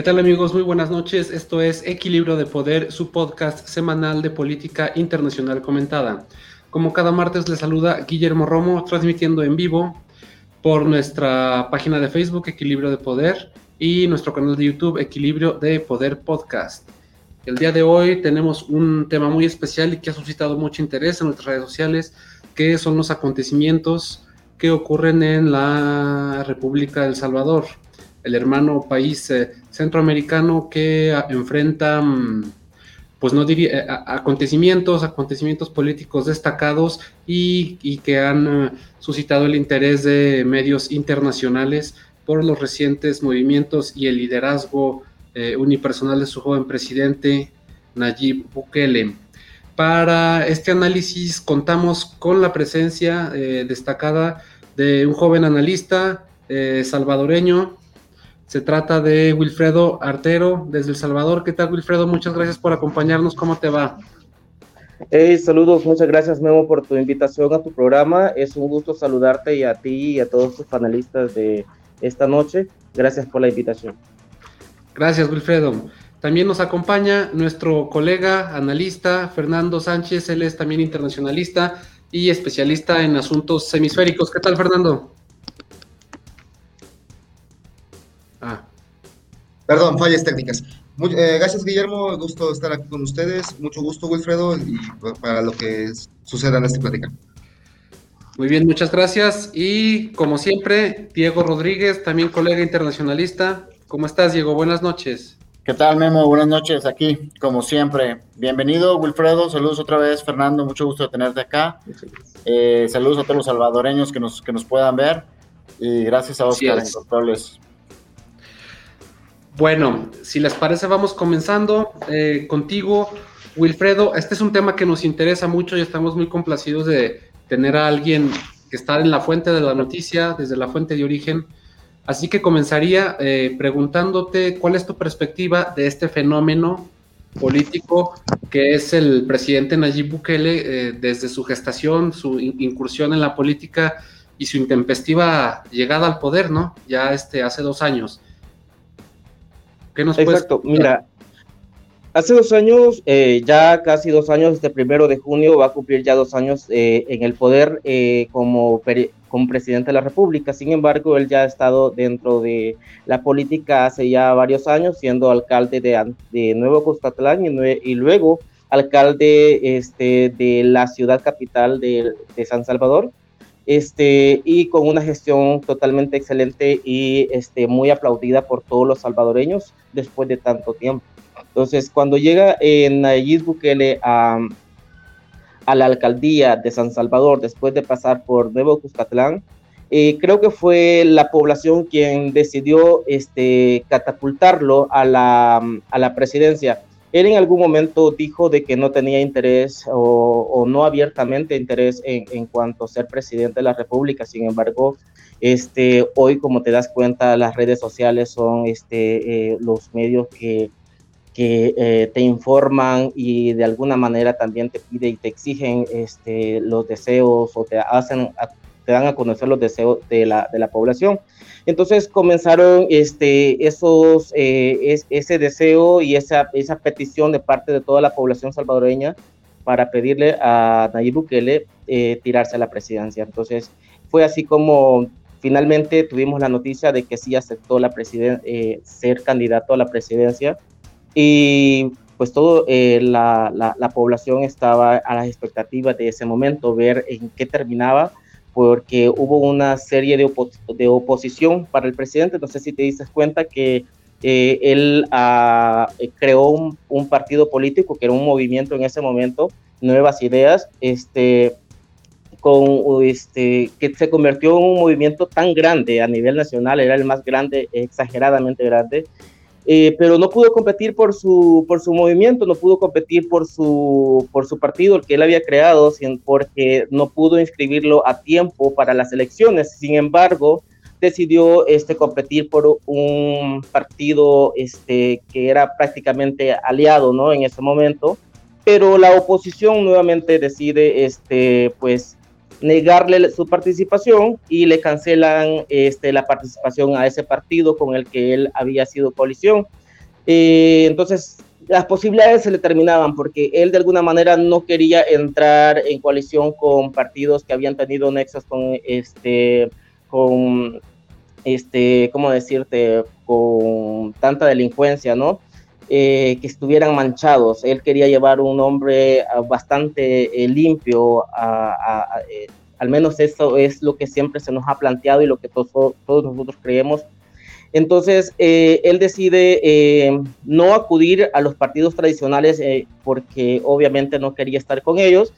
¿Qué tal amigos? Muy buenas noches. Esto es Equilibrio de Poder, su podcast semanal de política internacional comentada. Como cada martes les saluda Guillermo Romo, transmitiendo en vivo por nuestra página de Facebook Equilibrio de Poder y nuestro canal de YouTube Equilibrio de Poder Podcast. El día de hoy tenemos un tema muy especial y que ha suscitado mucho interés en nuestras redes sociales, que son los acontecimientos que ocurren en la República del Salvador el hermano país eh, centroamericano que enfrenta, mm, pues no diría, eh, acontecimientos, acontecimientos políticos destacados y, que han eh, suscitado el interés de medios internacionales por los recientes movimientos y el liderazgo unipersonal de su joven presidente Nayib Bukele. Para este análisis contamos con la presencia destacada de un joven analista salvadoreño se trata de Wilfredo Artero desde El Salvador. ¿Qué tal, Wilfredo? Muchas gracias por acompañarnos. ¿Cómo te va? Hey, saludos, muchas gracias Memo por tu invitación a tu programa. Es un gusto saludarte y a ti y a todos tus panelistas de esta noche. Gracias por la invitación. Gracias, Wilfredo. También nos acompaña nuestro colega analista Fernando Sánchez. Él es también internacionalista y especialista en asuntos hemisféricos. ¿Qué tal, Fernando? Perdón, fallas técnicas. Eh, gracias, Guillermo. Gusto estar aquí con ustedes. Mucho gusto, Wilfredo, y para lo que suceda en este plática. Muy bien, muchas gracias. Y como siempre, Diego Rodríguez, también colega internacionalista. ¿Cómo estás, Diego? Buenas noches. ¿Qué tal, Memo? Buenas noches aquí, como siempre. Bienvenido, Wilfredo. Saludos otra vez, Fernando. Mucho gusto de tenerte acá. Eh, saludos a todos los salvadoreños que nos, que nos puedan ver. Y gracias a Oscar en controles. Bueno, si les parece, vamos comenzando eh, contigo, Wilfredo. Este es un tema que nos interesa mucho y estamos muy complacidos de tener a alguien que está en la fuente de la noticia, desde la fuente de origen. Así que comenzaría eh, preguntándote cuál es tu perspectiva de este fenómeno político que es el presidente Nayib Bukele eh, desde su gestación, su incursión en la política y su intempestiva llegada al poder, ¿no? Ya este, hace dos años. Exacto, mira, hace dos años, eh, ya casi dos años, este primero de junio va a cumplir ya dos años eh, en el poder eh, como, como presidente de la República. Sin embargo, él ya ha estado dentro de la política hace ya varios años, siendo alcalde de, de Nuevo Costatlán y, luego alcalde este, de la ciudad capital de, de San Salvador este, y con una gestión totalmente excelente y este, muy aplaudida por todos los salvadoreños después de tanto tiempo. Entonces, cuando llega en Nayib Bukele a, a, la alcaldía de San Salvador, después de pasar por Nuevo Cuscatlán, eh, creo que fue la población quien decidió este, catapultarlo a la, a la presidencia él en algún momento dijo de que no tenía interés o, no abiertamente interés en, cuanto a ser presidente de la República. Sin embargo, este, hoy, como te das cuenta, las redes sociales son este, eh, los medios que, que eh, te informan y de alguna manera también te piden y te exigen este, los deseos o te hacen te dan a conocer los deseos de la, de la población. Entonces comenzaron este, esos, eh, ese deseo y esa, esa petición de parte de toda la población salvadoreña para pedirle a Nayib Bukele eh, tirarse a la presidencia. Entonces fue así como finalmente tuvimos la noticia de que sí aceptó la eh, ser candidato a la presidencia y pues todo la, la, la población estaba a las expectativas de ese momento, ver en qué terminaba porque hubo una serie de, de oposición para el presidente. No sé si te dices cuenta que eh, él ah, creó un, partido político, que era un movimiento en ese momento, Nuevas Ideas, este, con, este, que se convirtió en un movimiento tan grande a nivel nacional, era el más grande, exageradamente grande, eh, pero no pudo competir por su, por su movimiento, no pudo competir por su, por su partido, el que él había creado, porque no pudo inscribirlo a tiempo para las elecciones. Sin embargo, decidió este, competir por un partido este, que era prácticamente aliado ¿no? en ese momento, pero la oposición nuevamente decide este, pues, negarle su participación y le cancelan este, la participación a ese partido con el que él había sido coalición. Eh, entonces, las posibilidades se le terminaban porque él de alguna manera no quería entrar en coalición con partidos que habían tenido nexos con este, con este, ¿cómo decirte? Con tanta delincuencia, ¿no? Eh, que estuvieran manchados. Él quería llevar un hombre ah, bastante eh, limpio, eh, al menos eso es lo que siempre se nos ha planteado y lo que todos, todos nosotros creemos. Entonces, él decide no acudir a los partidos tradicionales porque obviamente no quería estar con ellos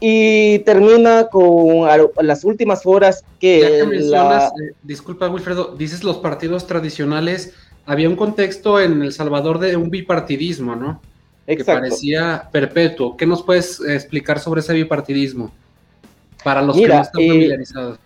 y termina con las últimas horas que... Eh, disculpa Wilfredo, dices los partidos tradicionales, había un contexto en El Salvador de un bipartidismo, ¿no? Exacto. Que parecía perpetuo. ¿Qué nos puedes explicar sobre ese bipartidismo? Para los que no están eh, familiarizados.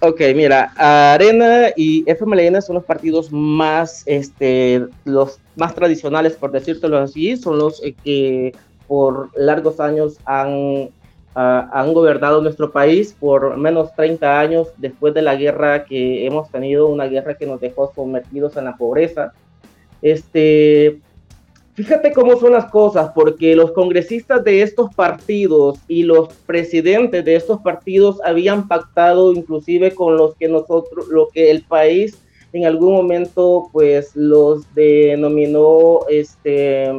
Ok, mira, Arena y FMLN son los partidos más, este, los más tradicionales, por decírtelo así, son los eh, que por largos años han han gobernado nuestro país por menos 30 años después de la guerra que hemos tenido, una guerra que nos dejó sumergidos en la pobreza. Este, fíjate cómo son las cosas, porque los congresistas de estos partidos y los presidentes de estos partidos habían pactado inclusive con los que nosotros, lo que el país en algún momento pues los denominó este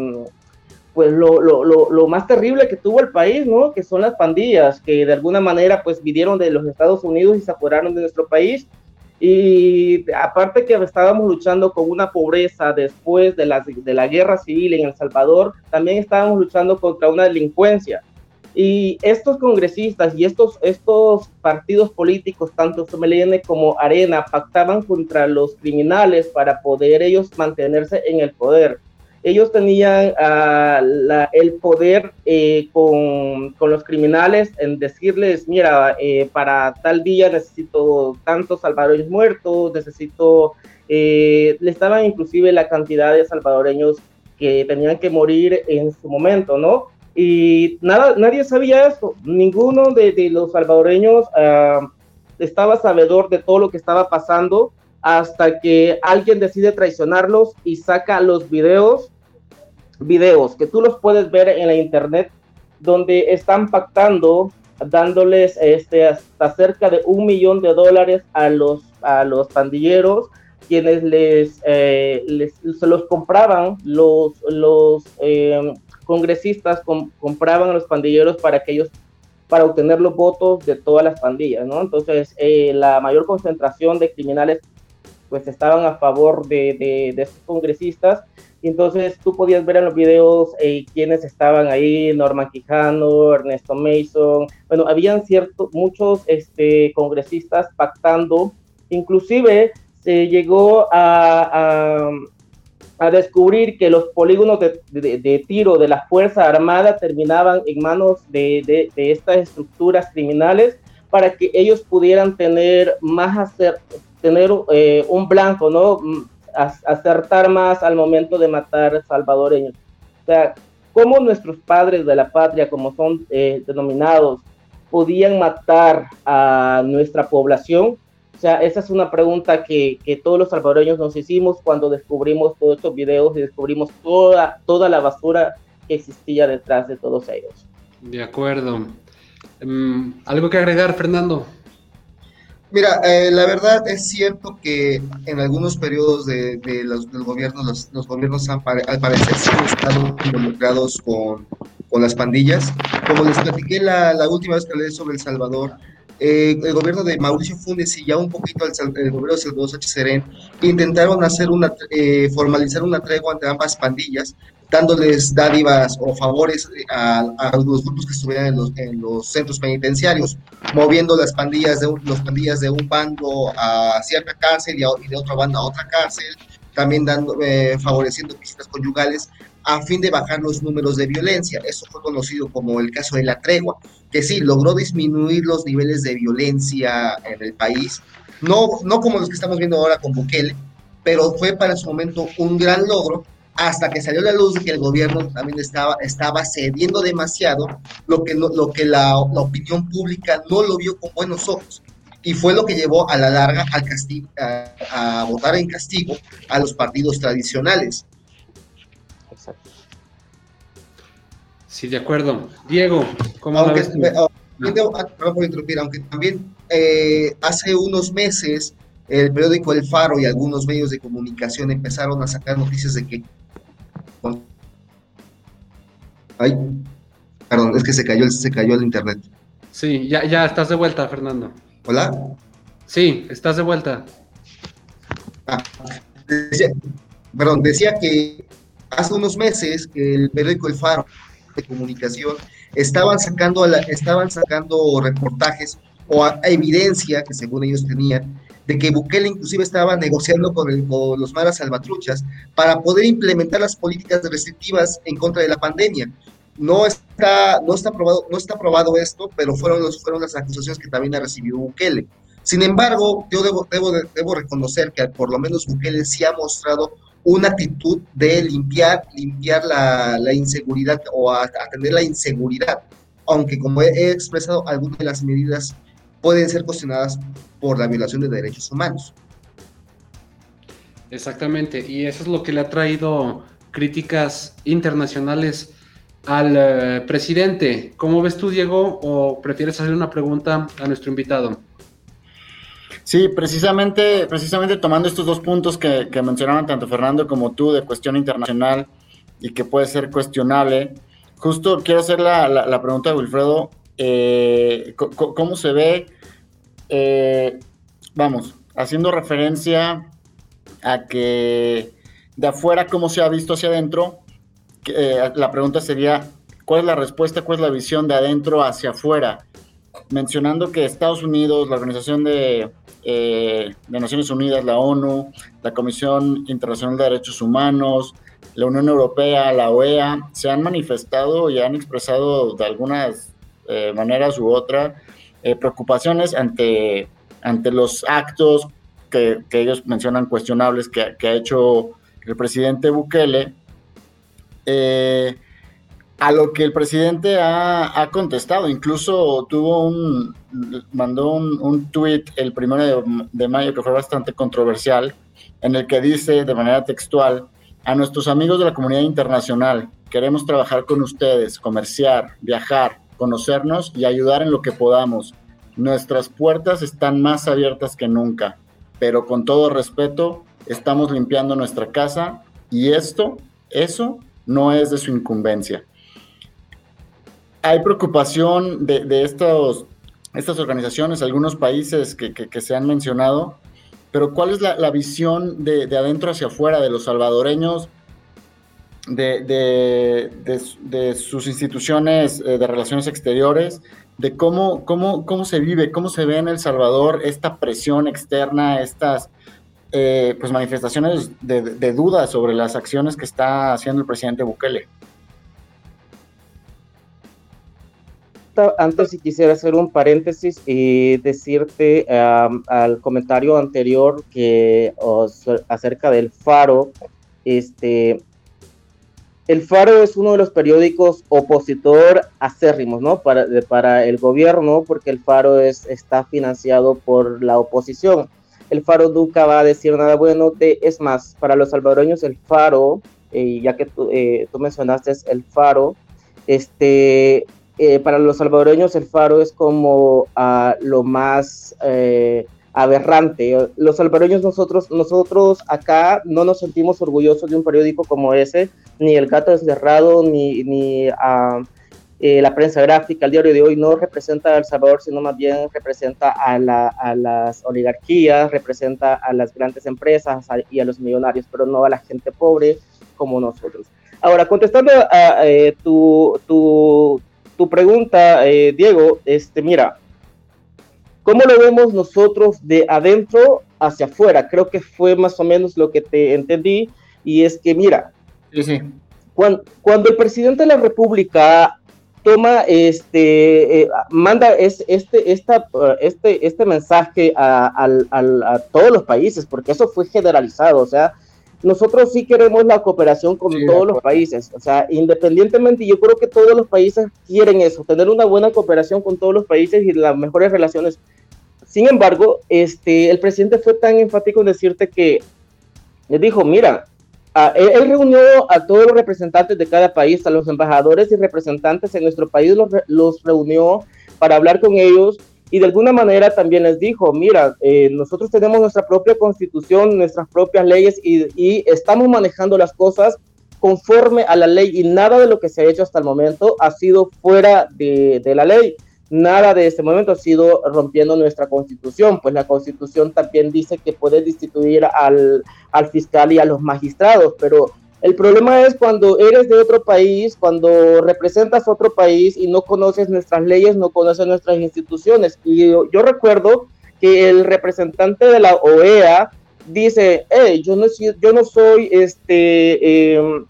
pues lo, lo, lo, más terrible que tuvo el país, ¿no? Que son las pandillas, que de alguna manera pues vinieron de los Estados Unidos y se apoderaron de nuestro país. Y aparte que estábamos luchando con una pobreza después de la, de la guerra civil en El Salvador, también estábamos luchando contra una delincuencia. Y estos congresistas y estos, estos partidos políticos, tanto FMLN como Arena, pactaban contra los criminales para poder ellos mantenerse en el poder ellos tenían ah, el poder eh, con, los criminales en decirles, mira, eh, para tal día necesito tantos salvadoreños muertos, necesito, eh, le estaban inclusive la cantidad de salvadoreños que tenían que morir en su momento, ¿no? Y nada, nadie sabía eso, ninguno de, los salvadoreños ah, estaba sabedor de todo lo que estaba pasando hasta que alguien decide traicionarlos y saca los videos, videos que tú los puedes ver en la internet, donde están pactando, dándoles este, hasta cerca de un millón de dólares a los, a los pandilleros, quienes les, eh, se los compraban, los, los em, congresistas compraban a los pandilleros para que ellos para obtener los votos de todas las pandillas, ¿no? Entonces, eh, la mayor concentración de criminales pues estaban a favor de, de, estos congresistas. Entonces tú podías ver en los videos eh, quiénes estaban ahí, Norman Quijano, Ernesto Mason, bueno, habían ciertos, muchos este, congresistas pactando, inclusive se llegó a, a, descubrir que los polígonos de, de, tiro de la Fuerza Armada terminaban en manos de, de, estas estructuras criminales para que ellos pudieran tener más hacer, tener eh, un blanco, ¿no? Mm, acertar más al momento de matar salvadoreños. O sea, ¿cómo nuestros padres de la patria, como son eh, denominados, podían matar a nuestra población? O sea, esa es una pregunta que, que, todos los salvadoreños nos hicimos cuando descubrimos todos estos videos y descubrimos toda, toda la basura que existía detrás de todos ellos. De acuerdo. Mm, ¿Algo que agregar, Fernando? Mira, eh, la verdad es cierto que en algunos periodos de, los, del gobierno, los, gobiernos han, al parecer sí han estado involucrados con, con, las pandillas. Como les platiqué la, la última vez que hablé sobre El Salvador, eh, el gobierno de Mauricio Funes y ya un poquito el, el gobierno de Salvador Sánchez Serén intentaron hacer una, eh, formalizar una tregua entre ambas pandillas, dándoles dádivas o favores eh, a, a los grupos que estuvieran en los, en los, centros penitenciarios, moviendo las pandillas de un, los pandillas de un bando a cierta cárcel y, de otro bando a otra cárcel, también dando, favoreciendo visitas conyugales a fin de bajar los números de violencia. Eso fue conocido como el caso de la tregua, que sí, logró disminuir los niveles de violencia en el país, no, no como los que estamos viendo ahora con Bukele, pero fue para su momento un gran logro hasta que salió la luz de que el gobierno también estaba, estaba cediendo demasiado, lo que, lo que la, opinión pública no lo vio con buenos ojos. Y fue lo que llevó a la larga a, votar en castigo a los partidos tradicionales. Exacto. Sí, de acuerdo. Diego, ¿cómo aunque, no. Oh, ah, aunque también eh, hace unos meses el periódico El Faro y algunos medios de comunicación empezaron a sacar noticias de que Ay, perdón, es que se cayó, se cayó el internet. Sí, ya, ya estás de vuelta, Fernando. ¿Hola? Sí, estás de vuelta. Ah, perdón, decía que hace unos meses el periódico El Faro de comunicación estaban sacando, estaban sacando reportajes o evidencia que según ellos tenían de que Bukele inclusive estaba negociando con, los maras salvatruchas para poder implementar las políticas restrictivas en contra de la pandemia. No está, no está probado, no está probado esto, pero fueron, los, fueron las acusaciones que también ha recibido Bukele. Sin embargo, yo debo, debo, debo reconocer que por lo menos Bukele sí ha mostrado una actitud de limpiar, limpiar la, la inseguridad o atender la inseguridad, aunque como he, expresado, algunas de las medidas pueden ser cuestionadas por la violación de derechos humanos. Exactamente, y eso es lo que le ha traído críticas internacionales al eh, presidente. ¿Cómo ves tú, Diego, o prefieres hacer una pregunta a nuestro invitado? Sí, precisamente, precisamente tomando estos dos puntos que, mencionaban tanto Fernando como tú de cuestión internacional y que puede ser cuestionable, justo quiero hacer la, pregunta de Wilfredo, eh, ¿cómo se ve, eh, vamos, haciendo referencia a que de afuera, cómo se ha visto hacia adentro? Eh, la pregunta sería, ¿cuál es la respuesta, cuál es la visión de adentro hacia afuera? Mencionando que Estados Unidos, la Organización de eh, de Naciones Unidas, la ONU, la Comisión Internacional de Derechos Humanos, la Unión Europea, la OEA, se han manifestado y han expresado de algunas eh, maneras u otras eh, preocupaciones ante, ante los actos que, ellos mencionan cuestionables que, que, ha hecho el presidente Bukele. a lo que el presidente ha, ha contestado, incluso tuvo un, mandó un, un tweet el primero de, mayo que fue bastante controversial, en el que dice de manera textual, a nuestros amigos de la comunidad internacional, queremos trabajar con ustedes, comerciar, viajar, conocernos y ayudar en lo que podamos. Nuestras puertas están más abiertas que nunca, pero con todo respeto, estamos limpiando nuestra casa y esto, eso, no es de su incumbencia. Hay preocupación de, de estos estas organizaciones, algunos países que, se han mencionado, pero ¿cuál es la, visión de, adentro hacia afuera de los salvadoreños, de, sus instituciones eh, de relaciones exteriores, de cómo, cómo, cómo se vive, cómo se ve en El Salvador esta presión externa, estas eh, pues manifestaciones de, duda sobre las acciones que está haciendo el presidente Bukele? antes si quisiera hacer un paréntesis y decirte al comentario anterior que acerca del Faro, este, el Faro es uno de los periódicos opositor acérrimos, ¿no? Para, el gobierno, porque el Faro es, está financiado por la oposición. El Faro nunca va a decir nada bueno. De, es más, para los salvadoreños el Faro, eh, ya que tú, eh, mencionaste el Faro, este, eh, para los salvadoreños el faro es como uh, lo más aberrante. Los salvadoreños nosotros, nosotros acá no nos sentimos orgullosos de un periódico como ese, ni el gato encerrado, ni, ni uh, eh, la prensa gráfica, el diario de hoy no representa a El Salvador, sino más bien representa a, la, a las oligarquías, representa a las grandes empresas y a los millonarios, pero no a la gente pobre como nosotros. Ahora, contestando a, eh, tu, tu, tu pregunta, eh, Diego, este, mira, ¿cómo lo vemos nosotros de adentro hacia afuera? Creo que fue más o menos lo que te entendí, y es que, mira, Cuando, cuando, el presidente de la República toma este eh, manda es, este esta, este este mensaje a, a, todos los países porque eso fue generalizado o sea nosotros sí queremos la cooperación con todos los países, o sea, independientemente, yo creo que todos los países quieren eso, tener una buena cooperación con todos los países y las mejores relaciones. Sin embargo, este, el presidente fue tan enfático en decirte que le dijo, mira, él, reunió a todos los representantes de cada país, a los embajadores y representantes en nuestro país, los, los reunió para hablar con ellos y de alguna manera también les dijo, mira, eh, nosotros tenemos nuestra propia constitución, nuestras propias leyes y, y, estamos manejando las cosas conforme a la ley y nada de lo que se ha hecho hasta el momento ha sido fuera de, de la ley. Nada de este momento ha sido rompiendo nuestra constitución, pues la constitución también dice que puede destituir al, al fiscal y a los magistrados, pero el problema es cuando eres de otro país, cuando representas otro país y no conoces nuestras leyes, no conoces nuestras instituciones. Y yo, recuerdo que el representante de la OEA dice, hey, yo no, soy este, em,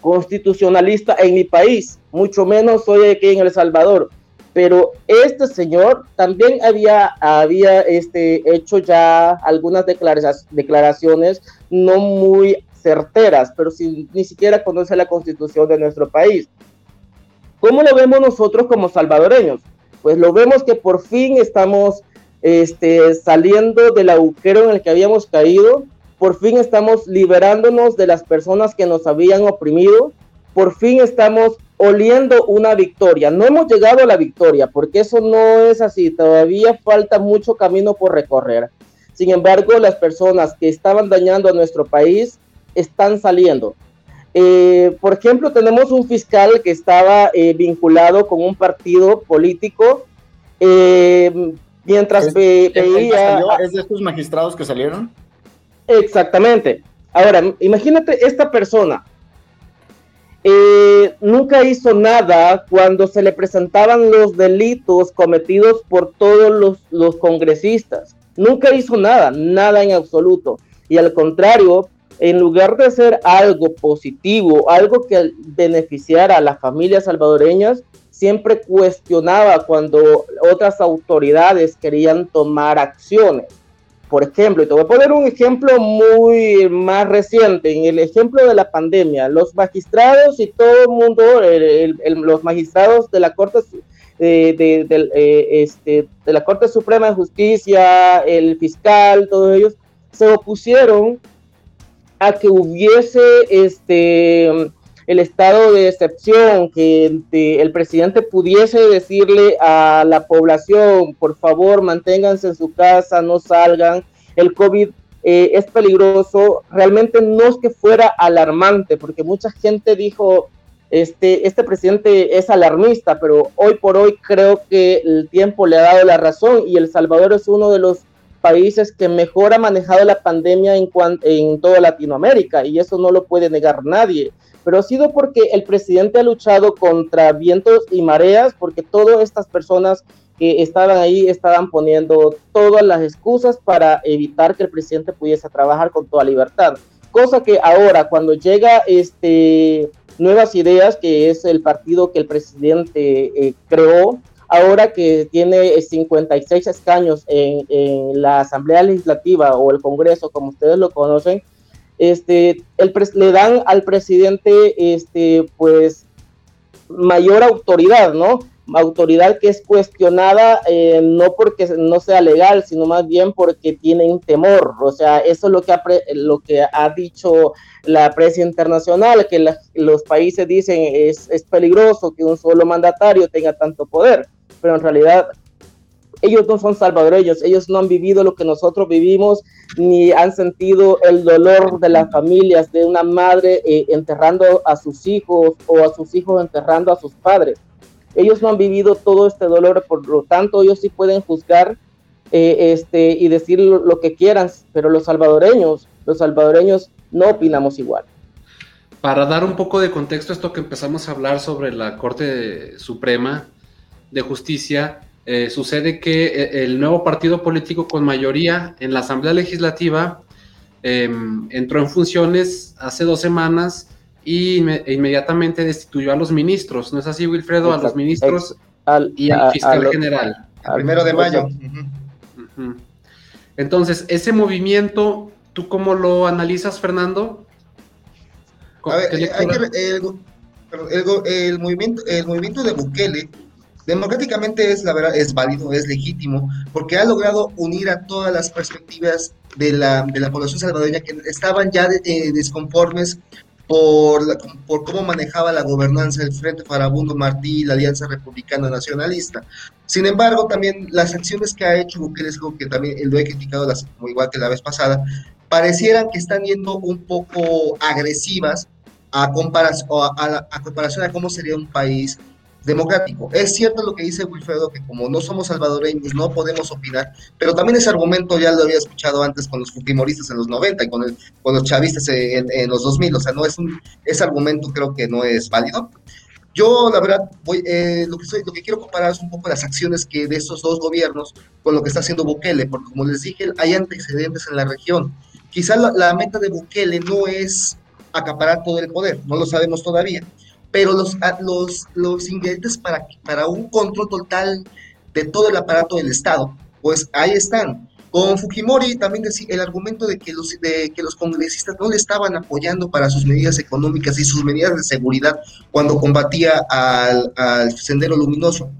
constitucionalista en mi país, mucho menos soy aquí en El Salvador. Pero este señor también había, había este, hecho ya algunas declaraciones no muy certeras, pero si ni siquiera conoce la constitución de nuestro país. ¿Cómo lo vemos nosotros como salvadoreños? Pues lo vemos que por fin estamos este, saliendo del agujero en el que habíamos caído, por fin estamos liberándonos de las personas que nos habían oprimido, por fin estamos oliendo una victoria. No hemos llegado a la victoria, porque eso no es así, todavía falta mucho camino por recorrer. Sin embargo, las personas que estaban dañando a nuestro país están saliendo. Eh, por ejemplo, tenemos un fiscal que estaba eh, vinculado con un partido político, eh, mientras veía... ¿Es de estos magistrados que salieron? Exactamente. Ahora, imagínate esta persona. Nunca hizo nada cuando se le presentaban los delitos cometidos por todos los, los congresistas. Nunca hizo nada, nada en absoluto. Y al contrario, en lugar de hacer algo positivo, algo que beneficiara a las familias salvadoreñas, siempre cuestionaba cuando otras autoridades querían tomar acciones. Por ejemplo, y te voy a poner un ejemplo muy más reciente, en el ejemplo de la pandemia, los magistrados y todo el mundo, los magistrados de la Corte eh, eh, este, de la Corte Suprema de Justicia, el fiscal, todos ellos se opusieron a que hubiese este el estado de excepción, que el presidente pudiese decirle a la población, por favor, manténganse en su casa, no salgan, el COVID eh, es peligroso, realmente no es que fuera alarmante, porque mucha gente dijo, este, este presidente es alarmista, pero hoy por hoy creo que el tiempo le ha dado la razón y El Salvador es uno de los países que mejor ha manejado la pandemia en, en toda Latinoamérica y eso no lo puede negar nadie. Pero ha sido porque el presidente ha luchado contra vientos y mareas, porque todas estas personas que estaban ahí estaban poniendo todas las excusas para evitar que el presidente pudiese trabajar con toda libertad. Cosa que ahora, cuando llega este, Nuevas Ideas, que es el partido que el presidente eh, creó, ahora que tiene 56 escaños en, la Asamblea Legislativa o el Congreso, como ustedes lo conocen, este, el le dan al presidente, este, pues, mayor autoridad, ¿no? Autoridad que es cuestionada eh, no porque no sea legal, sino más bien porque tienen temor. O sea, eso es lo que ha, lo que ha dicho la prensa internacional, que los países dicen es, es peligroso que un solo mandatario tenga tanto poder pero en realidad ellos no son salvadoreños, ellos no han vivido lo que nosotros vivimos, ni han sentido el dolor de las familias, de una madre eh, enterrando a sus hijos o a sus hijos enterrando a sus padres. Ellos no han vivido todo este dolor, por lo tanto ellos sí pueden juzgar eh, este, y decir lo, que quieran, pero los salvadoreños, los salvadoreños no opinamos igual. Para dar un poco de contexto a esto que empezamos a hablar sobre la Corte Suprema, de Justicia, eh, sucede que eh, el nuevo partido político con mayoría en la Asamblea Legislativa em, entró en funciones hace dos semanas y inmediatamente destituyó a los ministros. ¿No es así, Wilfredo? a los ministros y al fiscal general. El primero de mayo. Entonces, ese movimiento, ¿tú cómo lo analizas, Fernando? A ver, el, movimiento, el movimiento de Bukele Democráticamente es, la verdad, es válido, es legítimo, porque ha logrado unir a todas las perspectivas de la, de la población salvadoreña que estaban ya eh, desconformes por, por cómo manejaba la gobernanza el Frente Farabundo Martí y la Alianza Republicana Nacionalista. Sin embargo, también las acciones que ha hecho Bukele, es algo que también lo he criticado, las, igual que la vez pasada, parecieran que están yendo un poco agresivas a, a comparación a cómo sería un país democrático. Es cierto lo que dice Wilfredo, que como no somos salvadoreños no podemos opinar, pero también ese argumento ya lo había escuchado antes con los fujimoristas en los 90 y con, los chavistas en, los 2000, o sea, no es un, ese argumento creo que no es válido. Yo, la verdad, voy, eh, lo, que soy, que quiero comparar es un poco las acciones que de estos dos gobiernos con lo que está haciendo Bukele, porque como les dije, hay antecedentes en la región. Quizá la, la meta de Bukele no es acaparar todo el poder, no lo sabemos todavía, pero los, los, los ingredientes para, para un control total de todo el aparato del Estado, pues ahí están. Con Fujimori también el argumento de que, los, de que los congresistas no le estaban apoyando para sus medidas económicas y sus medidas de seguridad cuando combatía al, Sendero Luminoso.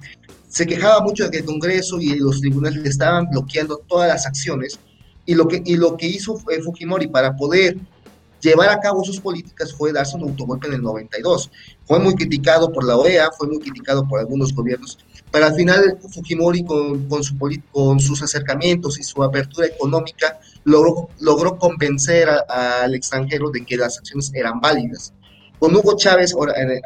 Se quejaba mucho de que el Congreso y los tribunales le estaban bloqueando todas las acciones y lo que, y lo que hizo Fujimori para poder llevar a cabo sus políticas fue darse un autogolpe en el 92. Fue muy criticado por la OEA, fue muy criticado por algunos gobiernos, pero al final Fujimori con, con, su, con sus acercamientos y su apertura económica logró, logró convencer al extranjero de que las acciones eran válidas. Con Hugo Chávez,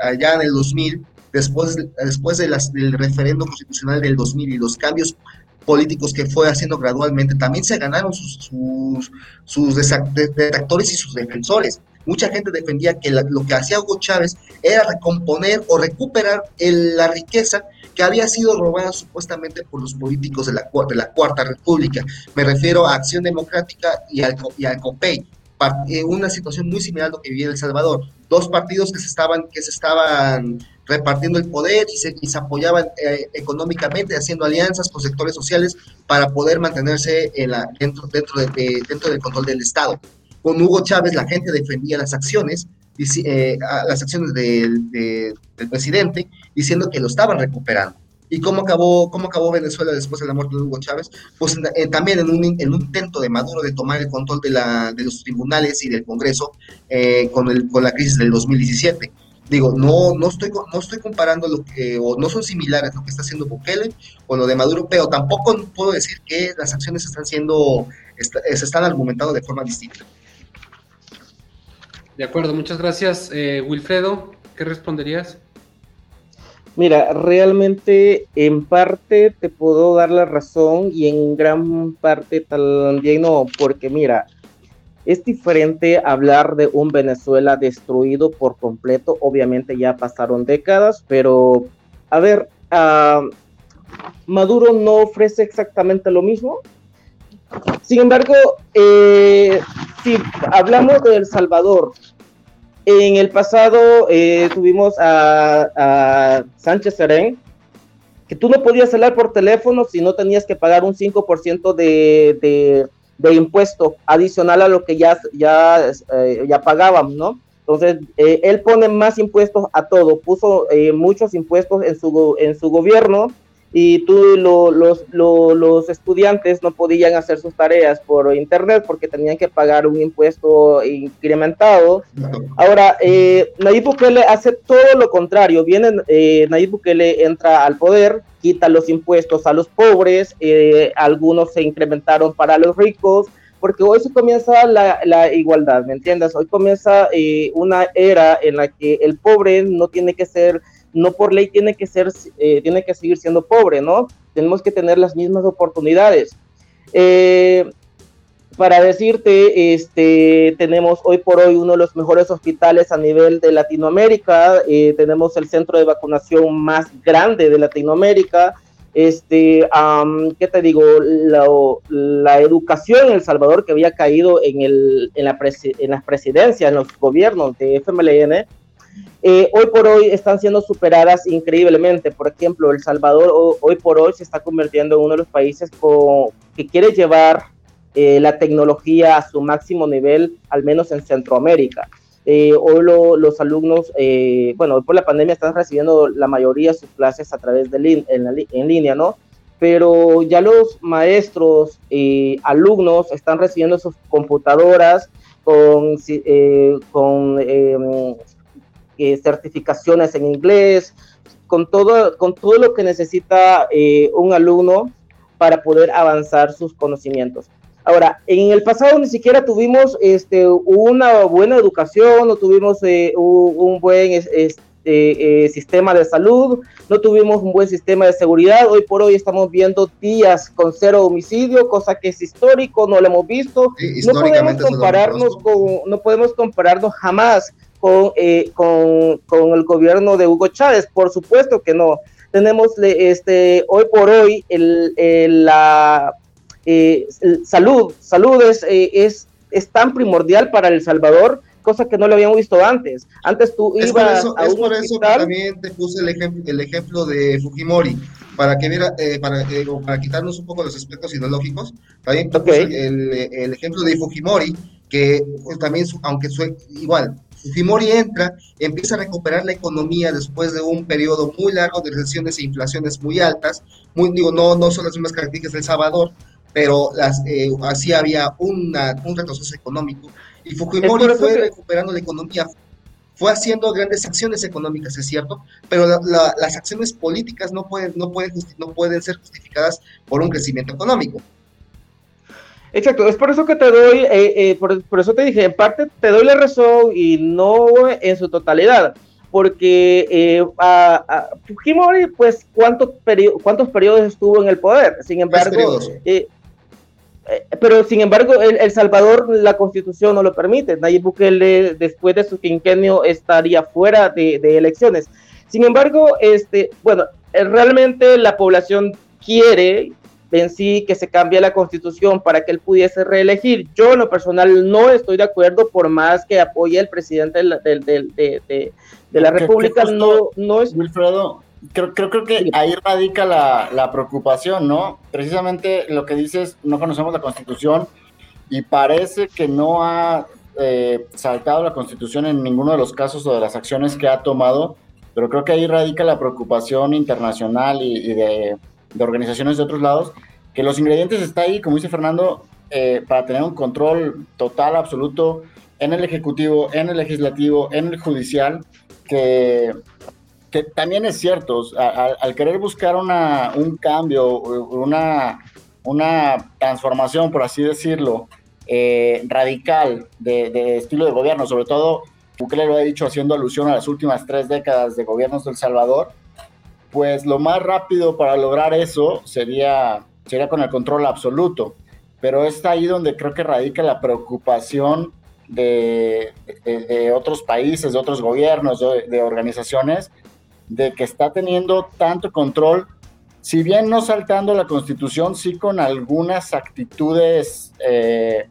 allá en el 2000, después, después de las, del referendo constitucional del 2000 y los cambios políticos que fue haciendo gradualmente, también se ganaron sus, sus, detractores y sus defensores. Mucha gente defendía que lo que hacía Hugo Chávez era recomponer o recuperar la riqueza que había sido robada supuestamente por los políticos de la, de la Cuarta República. Me refiero a Acción Democrática y al, y COPEI. Eh, una situación muy similar a lo que vivía El Salvador. Dos partidos que se estaban, que se estaban repartiendo el poder y se, se apoyaban eh, económicamente, haciendo alianzas con sectores sociales para poder mantenerse en la, dentro, dentro, de, dentro del control del Estado. Con Hugo Chávez la gente defendía las acciones, eh, las acciones del, del presidente, diciendo que lo estaban recuperando. ¿Y cómo acabó, cómo acabó Venezuela después de la muerte de Hugo Chávez? Pues eh, también en un, en un, intento de Maduro de tomar el control de, la, de los tribunales y del Congreso eh, con, el, con la crisis del 2017 digo, no, no, estoy, no estoy comparando lo que, o no son similares lo que está haciendo Bukele con lo de Maduro, pero tampoco puedo decir que las acciones están siendo, se están argumentando de forma distinta. De acuerdo, muchas gracias. Eh, Wilfredo, ¿qué responderías? Mira, realmente en parte te puedo dar la razón y en gran parte también no, porque mira, es diferente hablar de un Venezuela destruido por completo. Obviamente ya pasaron décadas, pero a ver, ah, Maduro no ofrece exactamente lo mismo. Sin embargo, eh, si hablamos de El Salvador, en el pasado eh, tuvimos a, Sánchez Serén, que tú no podías hablar por teléfono si no tenías que pagar un 5% de de impuesto adicional a lo que ya, ya, eh, ya pagábamos, ¿no? Entonces, eh, él pone más impuestos a todo, puso eh, muchos impuestos en su, en su gobierno y tú, los, los estudiantes no podían hacer sus tareas por internet porque tenían que pagar un impuesto incrementado. Ahora, eh, Nayib Bukele hace todo lo contrario. Viene, eh, Nayib Bukele entra al poder, quita los impuestos a los pobres, eh, algunos se incrementaron para los ricos, porque hoy se comienza la, la igualdad, ¿me entiendes? Hoy comienza eh, una era en la que el pobre no tiene que ser no por ley tiene que ser, eh, tiene que seguir siendo pobre, ¿no? Tenemos que tener las mismas oportunidades. Eh, para decirte, este, tenemos hoy por hoy uno de los mejores hospitales a nivel de Latinoamérica, eh, tenemos el centro de vacunación más grande de Latinoamérica, este, ¿qué te digo? La, educación en El Salvador que había caído en, el, la en las presidencias, en los gobiernos de FMLN, eh, hoy por hoy están siendo superadas increíblemente. Por ejemplo, El Salvador hoy por hoy se está convirtiendo en uno de los países que quiere llevar eh, la tecnología a su máximo nivel, al menos en Centroamérica. Eh, hoy los alumnos, eh, bueno, hoy por la pandemia están recibiendo la mayoría de sus clases a través de en, línea, ¿no? Pero ya los maestros y alumnos están recibiendo sus computadoras con, con em, certificaciones en inglés, con todo, con todo lo que necesita un alumno para poder avanzar sus conocimientos. Ahora, en el pasado ni siquiera tuvimos este, una buena educación, no tuvimos eh, un, buen este, eh, sistema de salud, no tuvimos un buen sistema de seguridad. Hoy por hoy estamos viendo días con cero homicidio, cosa que es histórico, no lo hemos visto. no podemos compararnos con, no podemos compararnos jamás con, eh, con, con el gobierno de Hugo Chávez, por supuesto que no. Tenemos este, hoy por hoy el, la eh, salud, salud es, eh, es, es, tan primordial para El Salvador, cosa que no lo habíamos visto antes. Antes tú ibas es por eso, a es por eso que también te puse el ejemplo, el ejemplo de Fujimori, para que mira, eh, para, para quitarnos un poco los aspectos ideológicos, también puse el, el, ejemplo de Fujimori, que pues, también, aunque soy igual, Fujimori entra, empieza a recuperar la economía después de un periodo muy largo de recesiones e inflaciones muy altas, muy, digo, no, no son las mismas características del Salvador, pero las, eh, así había una, un retroceso económico. Y Fujimori fue recuperando la economía, fue haciendo grandes acciones económicas, es cierto, pero las acciones políticas no pueden, no, pueden, no pueden ser justificadas por un crecimiento económico. Exacto, es por eso que te doy, eh, eh, por, eso te dije, en parte te doy la razón y no en su totalidad, porque eh, a, Fujimori, pues, ¿cuántos, ¿cuántos periodos estuvo en el poder? Sin embargo, pero sin embargo, el, Salvador, la constitución no lo permite. Nayib Bukele, después de su quinquenio, estaría fuera de, de elecciones. Sin embargo, este, bueno, realmente la población quiere en sí que se cambie la constitución para que él pudiese reelegir. Yo en lo personal no estoy de acuerdo por más que apoye el presidente de la, de, la República. no, no es... Wilfredo, creo, creo, creo que ahí radica la, la, preocupación, ¿no? Precisamente lo que dices, no conocemos la constitución y parece que no ha eh, saltado la constitución en ninguno de los casos o de las acciones que ha tomado, pero creo que ahí radica la preocupación internacional y de de organizaciones de otros lados, que los ingredientes están ahí, como dice Fernando, eh, para tener un control total, absoluto, en el Ejecutivo, en el Legislativo, en el Judicial, que, que también es cierto, al, querer buscar una, un cambio, una, una transformación, por así decirlo, eh, radical de, de, estilo de gobierno, sobre todo, Bukele lo ha dicho haciendo alusión a las últimas tres décadas de gobiernos del Salvador, pues lo más rápido para lograr eso sería, sería con el control absoluto. Pero es ahí donde creo que radica la preocupación de, otros países, de otros gobiernos, de, organizaciones, de que está teniendo tanto control, si bien no saltando la constitución, sí con algunas actitudes eh,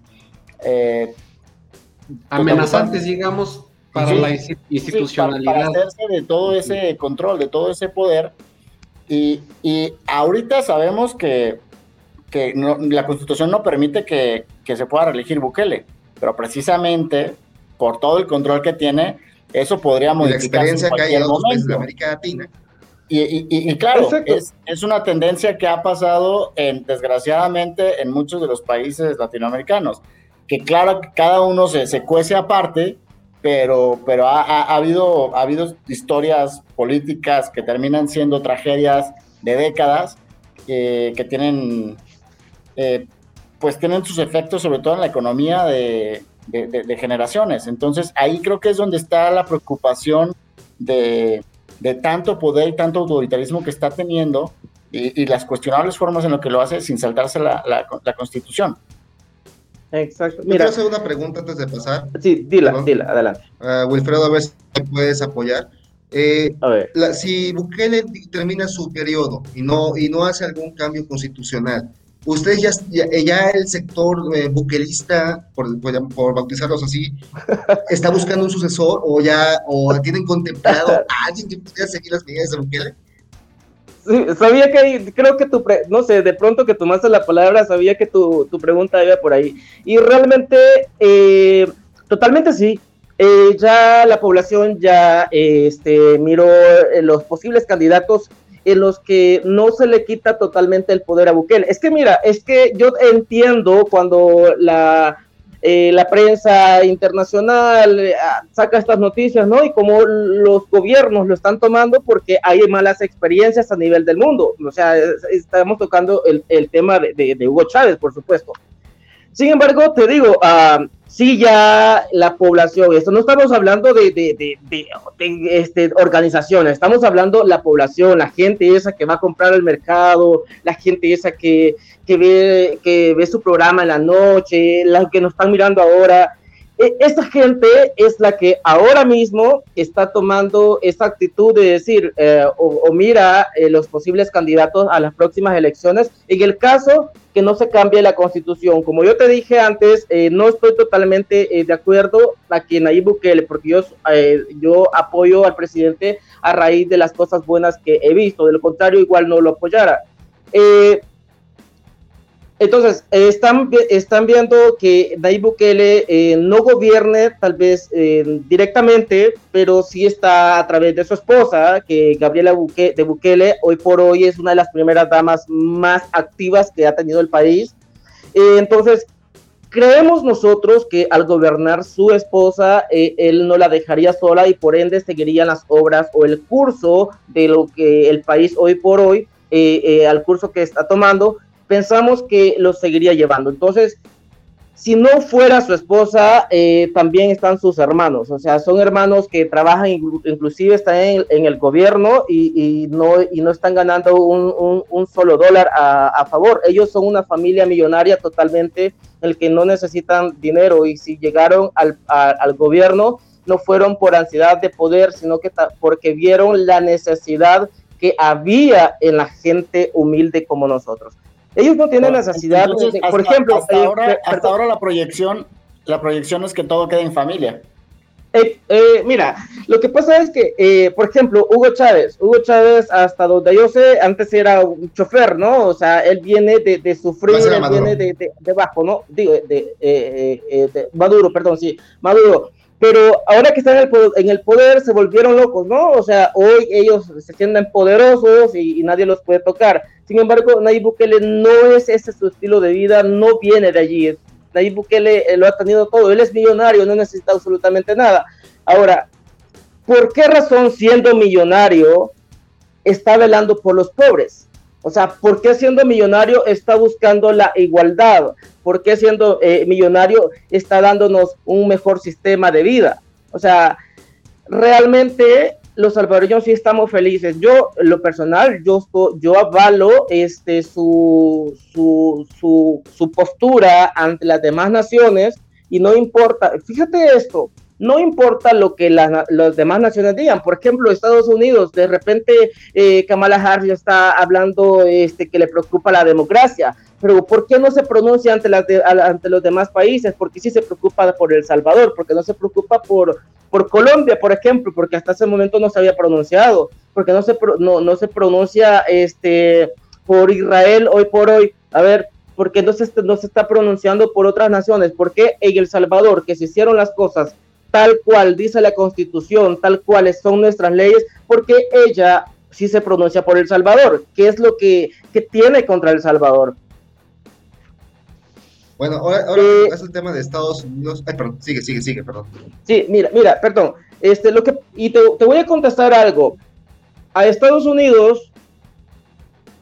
eh, amenazantes, digamos, para la institucionalidad. para, hacerse de todo ese control, de todo ese poder. Y, y ahorita sabemos que, que la constitución no permite que, que, se pueda reelegir Bukele, pero precisamente por todo el control que tiene, eso podría modificarse. La experiencia que hay en otros países de América Latina. Y, y, y, claro, es, es, una tendencia que ha pasado en, desgraciadamente en muchos de los países latinoamericanos, que claro, cada uno se, se cuece aparte pero, pero ha, habido, ha habido historias políticas que terminan siendo tragedias de décadas que tienen, eh, pues tienen sus efectos sobre todo en la economía de, generaciones. Entonces ahí creo que es donde está la preocupación de, tanto poder y tanto autoritarismo que está teniendo y, las cuestionables formas en lo que lo hace sin saltarse la, la constitución. Exacto. Mira, quiero hacer una pregunta antes de pasar. Sí, dila, dila, adelante. Uh, Wilfredo, a ver si me puedes apoyar. Eh, a ver. La, si Bukele termina su periodo y no, y no hace algún cambio constitucional, ¿ustedes ya, ya, el sector eh, buquelista, por, por, bautizarlos así, está buscando un sucesor o ya o tienen contemplado a alguien que pudiera seguir las medidas de Bukele? Sabía que, creo que tu, no sé, de pronto que tomaste la palabra, sabía que tu, tu pregunta iba por ahí. Y realmente, eh, totalmente sí. eh, ya la población ya este, miró los posibles candidatos en los que no se le quita totalmente el poder a Bukele. Es que mira, es que yo entiendo cuando la eh, la prensa internacional eh, saca estas noticias, ¿no? Y como los gobiernos lo están tomando porque hay malas experiencias a nivel del mundo. O sea, estamos tocando el, tema de, Hugo Chávez, por supuesto. Sin embargo, te digo, uh, sí ya la población, esto no estamos hablando de, de, este, organizaciones, estamos hablando la población, la gente esa que va a comprar al mercado, la gente esa que, que, ve, que ve su programa en la noche, la que nos están mirando ahora. E, esta gente es la que ahora mismo está tomando esa actitud de decir eh, o, mira eh, los posibles candidatos a las próximas elecciones. En el caso que no se cambie la constitución. Como yo te dije antes, eh, no estoy totalmente de acuerdo a que Nayib Bukele, porque yo, yo apoyo al presidente a raíz de las cosas buenas que he visto. De lo contrario, igual no lo apoyara. Entonces, están, viendo que Nayib Bukele eh, no gobierne tal vez eh, directamente, pero sí está a través de su esposa, que Gabriela de Bukele hoy por hoy es una de las primeras damas más activas que ha tenido el país. Eh, entonces, creemos nosotros que al gobernar su esposa, él no la dejaría sola y por ende seguirían las obras o el curso de lo que el país hoy por hoy, al curso que está tomando, pensamos que lo seguiría llevando. Entonces, si no fuera su esposa, eh, también están sus hermanos, o sea, son hermanos que trabajan, inclusive están en, el gobierno y, no, y no están ganando un, solo dólar a, favor. Ellos son una familia millonaria totalmente, en el que no necesitan dinero y si llegaron al, al gobierno, no fueron por ansiedad de poder, sino que porque vieron la necesidad que había en la gente humilde como nosotros. Ellos no tienen necesidad, por ejemplo, hasta, eh, ahora, hasta ahora la proyección, la proyección es que todo quede en familia. Eh, eh, mira, lo que pasa es que, por ejemplo, Hugo Chávez, Hugo Chávez, hasta donde yo sé, antes era un chofer, ¿no? O sea, él viene de, sufrir, él viene de, de, bajo, ¿no? Digo, de, de, Maduro, perdón, sí, Maduro pero ahora que están en el, poder, se volvieron locos, ¿no? O sea, hoy ellos se sienten poderosos y, nadie los puede tocar. Sin embargo, Nayib Bukele no es ese su estilo de vida, no viene de allí. Nayib Bukele eh, lo ha tenido todo, él es millonario, no necesita absolutamente nada. Ahora, ¿por qué razón siendo millonario está velando por los pobres? O sea, ¿por qué siendo millonario está buscando la igualdad? ¿Por qué siendo eh, millonario está dándonos un mejor sistema de vida? O sea, realmente los salvadoreños sí estamos felices. Yo, lo personal, yo, yo avalo este, su, su, su postura ante las demás naciones y no importa, fíjate esto, no importa lo que las demás naciones digan. Por ejemplo, Estados Unidos, de repente eh, Kamala Harris está hablando este, que le preocupa la democracia, pero ¿por qué no se pronuncia ante, los demás países? Porque sí se preocupa por El Salvador, porque no se preocupa por, Colombia, por ejemplo, porque hasta ese momento no se había pronunciado, porque no se, no, se pronuncia este, por Israel hoy por hoy. A ver, ¿por qué no se, no se está pronunciando por otras naciones? ¿Por qué en El Salvador, que se hicieron las cosas tal cual dice la constitución, tal cuales son nuestras leyes, porque ella sí se pronuncia por El Salvador. ¿Qué es lo que, tiene contra El Salvador? Bueno, ahora, ahora eh, es el tema de Estados Unidos. Ay, perdón, sigue, sigue, sigue, perdón. Sí, mira, mira, perdón. Este, lo que, y te, voy a contestar algo. A Estados Unidos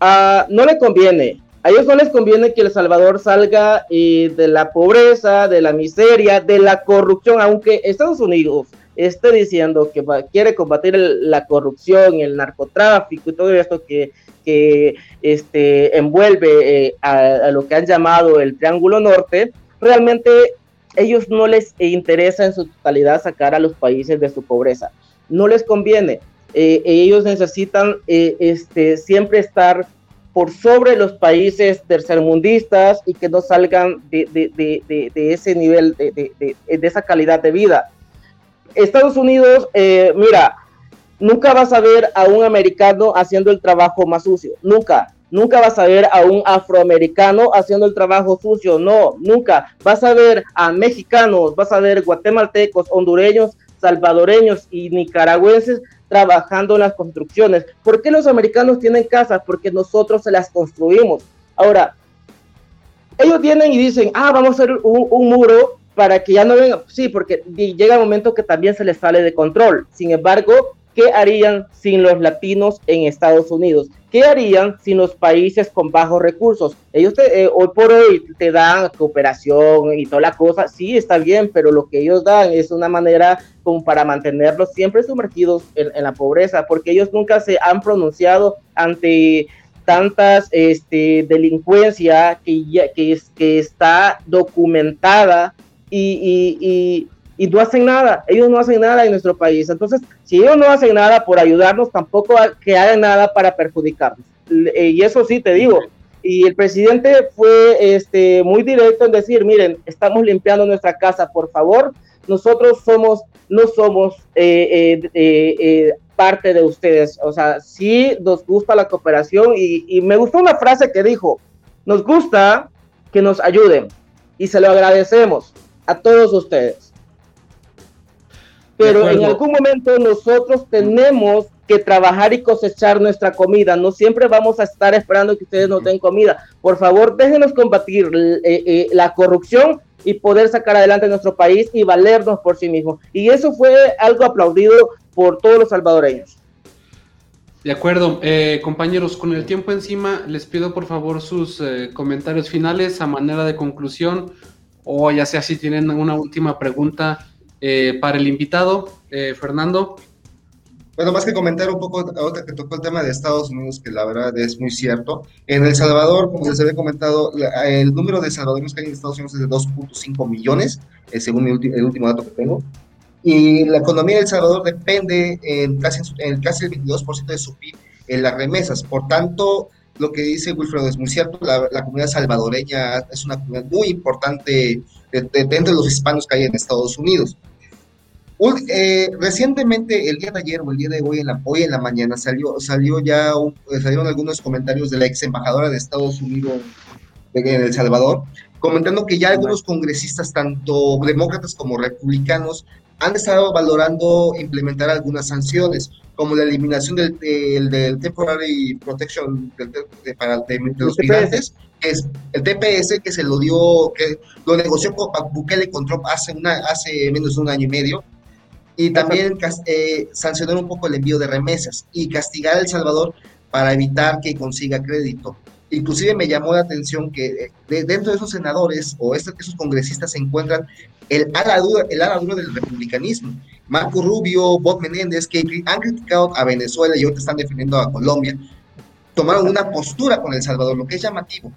ah, no le conviene a ellos no les conviene que El Salvador salga eh, de la pobreza, de la miseria, de la corrupción, aunque Estados Unidos esté diciendo que quiere combatir la corrupción, el narcotráfico y todo esto que, que este, envuelve eh, a, lo que han llamado el Triángulo Norte, realmente ellos no les interesa en su totalidad sacar a los países de su pobreza. No les conviene. Eh, ellos necesitan este, siempre estar por sobre los países tercermundistas y que no salgan de, ese nivel, de, esa calidad de vida. Estados Unidos, eh, mira, nunca vas a ver a un americano haciendo el trabajo más sucio, nunca. Nunca vas a ver a un afroamericano haciendo el trabajo sucio, no, nunca. Vas a ver a mexicanos, vas a ver guatemaltecos, hondureños, salvadoreños y nicaragüenses trabajando en las construcciones. ¿Por qué los americanos tienen casas? Porque nosotros se las construimos. Ahora, ellos vienen y dicen, ah, vamos a hacer un, muro para que ya no vengan. Sí, porque llega el momento que también se les sale de control. Sin embargo, ¿qué harían sin los latinos en Estados Unidos? ¿Qué harían sin los países con bajos recursos? Ellos eh, hoy por hoy te dan cooperación y toda la cosa, sí, está bien, pero lo que ellos dan es una manera como para mantenerlos siempre sumergidos en, la pobreza, porque ellos nunca se han pronunciado ante tantas este, delincuencia que, ya, que, es, que está documentada y no hacen nada, ellos no hacen nada en nuestro país. Entonces, si ellos no hacen nada por ayudarnos, tampoco que hagan nada para perjudicarnos. Eh, y eso sí te digo. Y el presidente fue este, muy directo en decir, miren, estamos limpiando nuestra casa, por favor, nosotros somos, no somos eh, eh, parte de ustedes. O sea, sí nos gusta la cooperación y, y me gustó una frase que dijo, nos gusta que nos ayuden y se lo agradecemos a todos ustedes pero en algún momento nosotros tenemos que trabajar y cosechar nuestra comida. No siempre vamos a estar esperando que ustedes nos den comida. Por favor, déjenos combatir eh, eh, la corrupción y poder sacar adelante nuestro país y valernos por sí mismos. Y eso fue algo aplaudido por todos los salvadoreños. De acuerdo, eh, compañeros, con el tiempo encima, les pido por favor sus comentarios finales a manera de conclusión o ya sea si tienen una última pregunta eh, para el invitado, eh, Fernando. Bueno, más que comentar un poco, ahora que tocó el tema de Estados Unidos, que la verdad es muy cierto. En El Salvador, como les había comentado, el número de salvadoreños que hay en Estados Unidos es de 2.5 millones, eh, según el, último dato que tengo. Y la economía de El Salvador depende en casi, en casi el 22% de su PIB en las remesas. Por tanto, lo que dice Wilfredo es muy cierto, la, la comunidad salvadoreña es una comunidad muy importante dentro de los hispanos que hay en Estados Unidos. Eh, recientemente, el día de ayer o el día de hoy en la, hoy en la mañana salió, salió ya eh, salieron algunos comentarios de la ex embajadora de Estados Unidos en El Salvador, comentando que ya algunos congresistas, tanto demócratas como republicanos, han estado valorando implementar algunas sanciones, como la eliminación del, del, Temporary Protection para los migrantes, que es el TPS que se lo dio, que lo negoció con Bukele con Trump hace, una, hace menos de un año y medio, y también eh, sancionar un poco el envío de remesas y castigar a El Salvador para evitar que consiga crédito. Inclusive me llamó la atención que eh, dentro de esos senadores o esos congresistas se encuentran el ala dura, el ala dura del republicanismo. Marco Rubio, Bob Menéndez, que han criticado a Venezuela y ahora están defendiendo a Colombia, tomaron una postura con El Salvador, lo que es llamativo.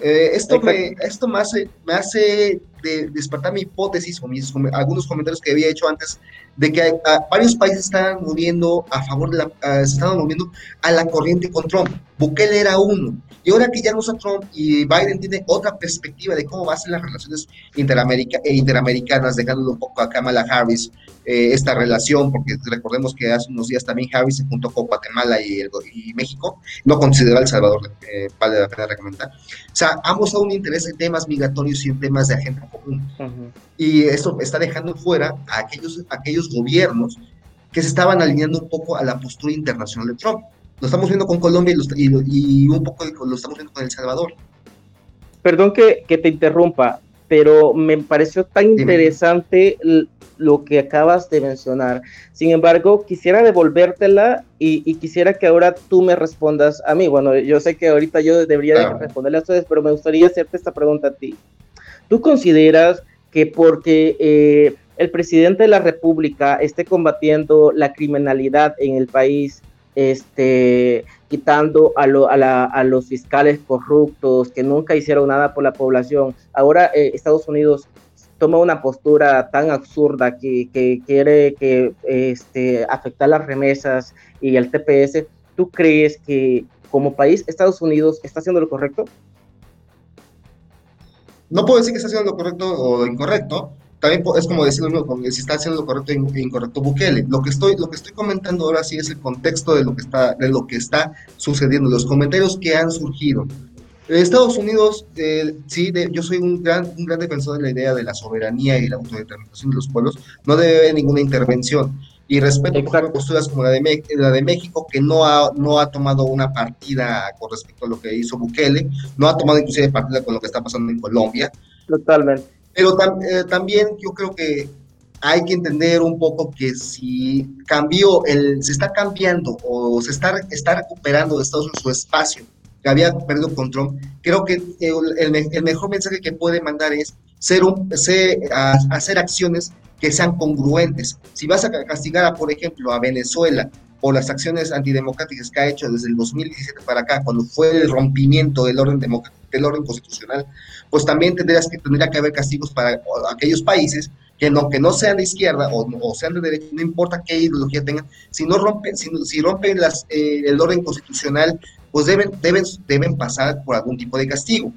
Eh, esto, me, esto me hace, me hace de, despertar mi hipótesis o mis, algunos comentarios que había hecho antes de que varios países están moviendo a favor de la, se están moviendo a la corriente con Trump. Bukele era uno. Y ahora que ya no está Trump y Biden tiene otra perspectiva de cómo van a ser las relaciones interamerica, eh, interamericanas, dejándolo un poco a Kamala Harris eh, esta relación, porque recordemos que hace unos días también Harris se juntó con Guatemala y, y México, no considera El Salvador, eh, vale la pena recomendar. O sea, ambos un interés en temas migratorios y en temas de agenda común. Y eso está dejando fuera a aquellos, aquellos gobiernos que se estaban alineando un poco a la postura internacional de Trump. Lo estamos viendo con Colombia y, un poco lo estamos viendo con El Salvador. Perdón que, te interrumpa, pero me pareció tan interesante lo que acabas de mencionar. Sin embargo, quisiera devolvértela y, quisiera que ahora tú me respondas a mí. Bueno, yo sé que ahorita yo debería responderle a ustedes, pero me gustaría hacerte esta pregunta a ti. ¿Tú consideras que porque eh, el presidente de la República esté combatiendo la criminalidad en el país, este, quitando a, a, los fiscales corruptos que nunca hicieron nada por la población. Ahora eh, Estados Unidos toma una postura tan absurda que, quiere que este, afectar las remesas y el TPS. ¿Tú crees que como país Estados Unidos está haciendo lo correcto? No puedo decir que está haciendo lo correcto o lo incorrecto, también es como decir si está haciendo lo correcto e incorrecto Bukele. Lo que estoy, lo que estoy comentando ahora sí es el contexto de lo que está, de lo que está sucediendo, los comentarios que han surgido. Estados Unidos, eh, sí, yo soy un gran, un gran defensor de la idea de la soberanía y la autodeterminación de los pueblos. No debe haber ninguna intervención. Y respeto por posturas como la de, la de México, que no ha, no ha tomado una partida con respecto a lo que hizo Bukele, no ha tomado inclusive partida con lo que está pasando en Colombia. Totalmente. Pero eh, también yo creo que hay que entender un poco que si cambió, el, se está cambiando o se está, está recuperando de Estados Unidos su espacio que había perdido con Trump, creo que el, el mejor mensaje que puede mandar es ser un, hacer acciones que sean congruentes. Si vas a castigar, a, por ejemplo, a Venezuela por las acciones antidemocráticas que ha hecho desde el 2017 para acá, cuando fue el rompimiento del orden, del orden constitucional, pues también tendrías que, tendría que haber castigos para aquellos países que no, que no sean de izquierda o, sean de derecha, no importa qué ideología tengan, si no rompen, si, si rompen las, eh, el orden constitucional, pues deben, deben, deben pasar por algún tipo de castigo.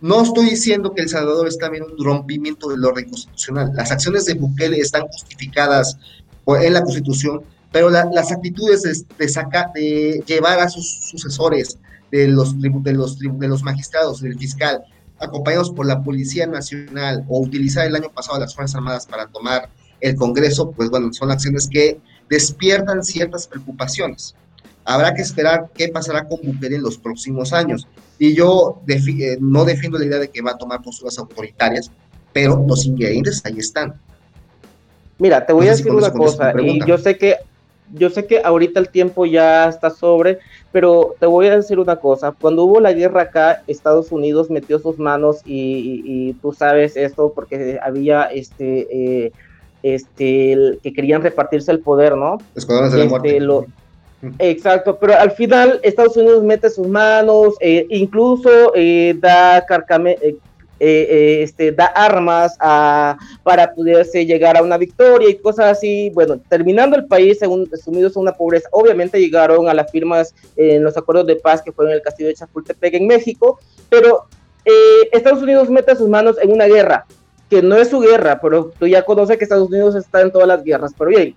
No estoy diciendo que El Salvador está en un rompimiento del orden constitucional. Las acciones de Bukele están justificadas en la Constitución, pero las actitudes de, de llevar a sus sucesores, de los, de, los, de los magistrados, del fiscal, acompañados por la Policía Nacional o utilizar el año pasado las Fuerzas Armadas para tomar el Congreso, pues bueno, son acciones que despiertan ciertas preocupaciones. Habrá que esperar qué pasará con Bukele en los próximos años. Y yo eh, no defiendo la idea de que va a tomar posturas autoritarias, pero los ingredientes ahí están. Mira, te voy a decir una cosa, y yo sé que yo sé que ahorita el tiempo ya está sobre, pero te voy a decir una cosa. Cuando hubo la guerra acá, Estados Unidos metió sus manos y, tú sabes esto porque había este, eh, este, que querían repartirse el poder, ¿no? Escuadrones de la este, muerte. Exacto, pero al final Estados Unidos mete sus manos, eh, incluso eh, da carcame, eh, este, armas a, para poderse llegar a una victoria y cosas así. Bueno, terminando el país según, sumidos en una pobreza, obviamente llegaron a las firmas en los acuerdos de paz que fueron en el castillo de Chapultepec en México, pero Estados Unidos mete sus manos en una guerra que no es su guerra, pero tú ya conoces que Estados Unidos está en todas las guerras, pero bien,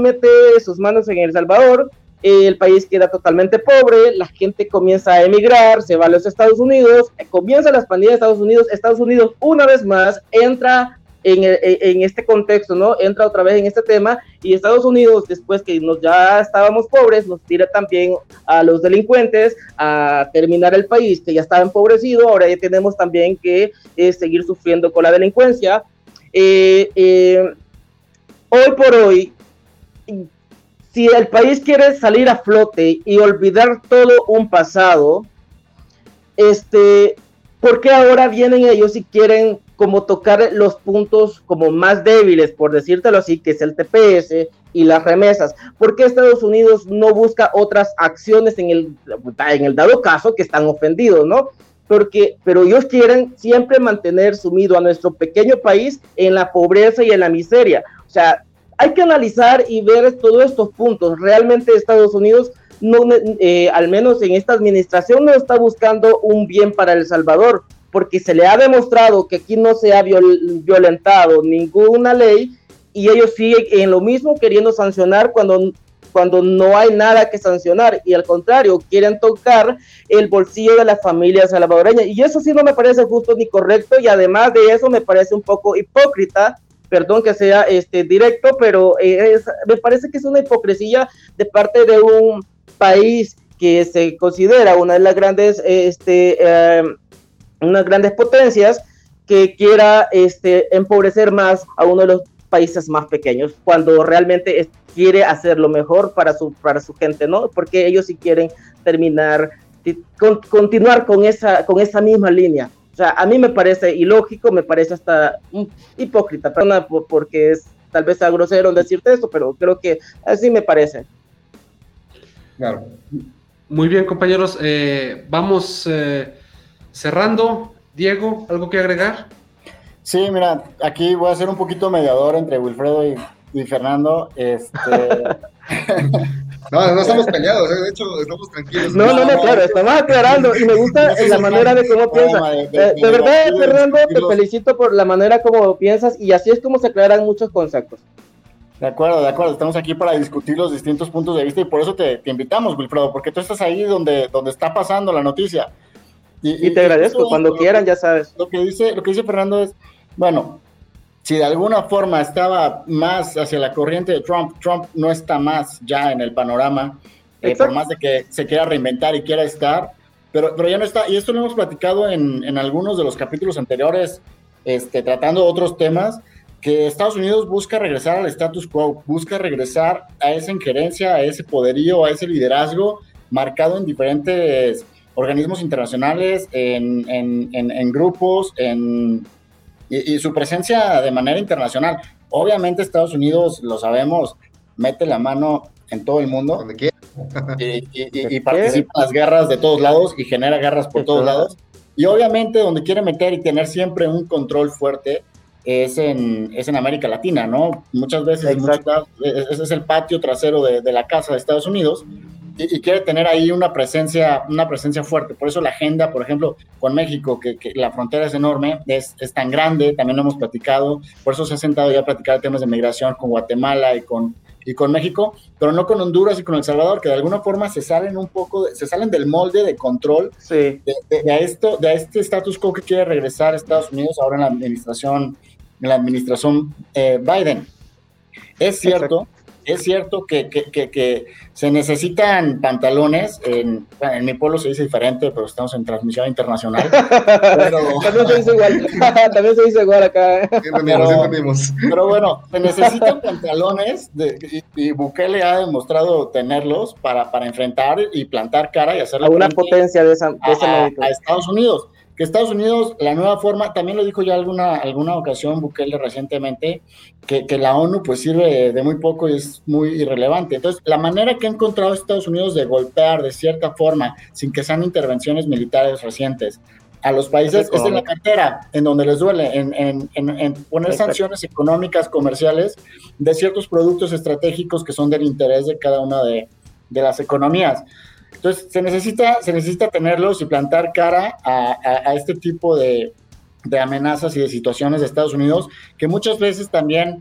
mete sus manos en El Salvador, el país queda totalmente pobre, la gente comienza a emigrar, se va a los Estados Unidos, comienza la expandida de Estados Unidos, Estados Unidos una vez más entra en, este contexto, ¿no? Entra otra vez en este tema y Estados Unidos, después que nos ya estábamos pobres, nos tira también a los delincuentes a terminar el país que ya estaba empobrecido, ahora ya tenemos también que eh, seguir sufriendo con la delincuencia. Eh, eh, hoy por hoy, si el país quiere salir a flote y olvidar todo un pasado, este, ¿por qué ahora vienen ellos y quieren como tocar los puntos como más débiles, por decírtelo así, que es el TPS y las remesas? ¿Por qué Estados Unidos no busca otras acciones en el, en el dado caso que están ofendidos, no? Porque, pero ellos quieren siempre mantener sumido a nuestro pequeño país en la pobreza y en la miseria. O sea, hay que analizar y ver todos estos puntos. Realmente Estados Unidos, no, eh, al menos en esta administración, no está buscando un bien para El Salvador, porque se le ha demostrado que aquí no se ha violentado ninguna ley y ellos siguen en lo mismo queriendo sancionar cuando cuando no hay nada que sancionar y al contrario, quieren tocar el bolsillo de la familia salvadoreña. Y eso sí no me parece justo ni correcto y además de eso me parece un poco hipócrita perdón que sea este directo, pero eh, me parece que es una hipocresía de parte de un país que se considera una de las grandes, este, em, unas grandes potencias que quiera este, empobrecer más a uno de los países más pequeños, cuando realmente quiere hacer lo mejor para su, para su gente, ¿no? Porque ellos sí quieren terminar, continuar con esa, con esa misma línea. O sea, a mí me parece ilógico, me parece hasta hipócrita, perdona porque es tal vez sea grosero decirte esto, pero creo que así me parece. Claro. Muy bien, compañeros. Eh, vamos eh, cerrando. Diego, ¿algo que agregar? Sí, mira, aquí voy a ser un poquito mediador entre Wilfredo y, Fernando. Este, No, no estamos peleados, ¿eh? de hecho estamos tranquilos. No, no, no, claro, estamos aclarando y me gusta la manera de cómo piensas. De, de, verdad, Fernando, te felicito por la manera como piensas y así es como se aclaran muchos conceptos. De acuerdo, de acuerdo. Estamos aquí para discutir los distintos puntos de vista y por eso te, te invitamos, Wilfredo, porque tú estás ahí donde, donde está pasando la noticia. Y, te agradezco, cuando quieran, ya sabes. Lo que, dice, lo que dice Fernando es, bueno, si de alguna forma estaba más hacia la corriente de Trump, Trump no está más ya en el panorama, eh, por más de que se quiera reinventar y quiera estar, pero, pero ya no está. Y esto lo hemos platicado en, en algunos de los capítulos anteriores, este, tratando otros temas que Estados Unidos busca regresar al status quo, busca regresar a esa injerencia, a ese poderío, a ese liderazgo marcado en diferentes organismos internacionales, en, en, grupos, en, y, su presencia de manera internacional. Obviamente Estados Unidos, lo sabemos, mete la mano en todo el mundo y, y, participa en las guerras de todos lados y genera guerras por todos lados. Y obviamente donde quiere meter y tener siempre un control fuerte es en, es en América Latina, ¿no? Muchas veces ese es el patio trasero de, de la casa de Estados Unidos y, quiere tener ahí una presencia, una presencia fuerte. Por eso la agenda, por ejemplo, con México, que, que la frontera es enorme, es, es, tan grande, también lo hemos platicado, por eso se ha sentado ya a platicar temas de migración con Guatemala y con, y con México, pero no con Honduras y con El Salvador, que de alguna forma se salen un poco, se salen del molde de control sí. de, de, a esto, de este status quo que quiere regresar a Estados Unidos ahora en la administración en la administración eh, Biden. Es cierto, es cierto que, que, que, se necesitan pantalones, en, en, mi pueblo se dice diferente, pero estamos en transmisión internacional. Pero... También se dice igual, también se dice igual acá. pero, pero, bueno, se necesitan pantalones de, y, Bukele ha demostrado tenerlos para, para enfrentar y plantar cara y hacer a una potencia de esa, de a, a Estados Unidos que Estados Unidos, la nueva forma, también lo dijo ya alguna, alguna ocasión Bukele recientemente, que, que, la ONU pues sirve de muy poco y es muy irrelevante. Entonces, la manera que ha encontrado Estados Unidos de golpear de cierta forma, sin que sean intervenciones militares recientes, a los países es en la cartera, en donde les duele, en, en, en, poner sanciones económicas, comerciales de ciertos productos estratégicos que son del interés de cada una de, de las economías. Entonces, se necesita, se necesita tenerlos y plantar cara a, este tipo de, amenazas y de situaciones de Estados Unidos, que muchas veces también,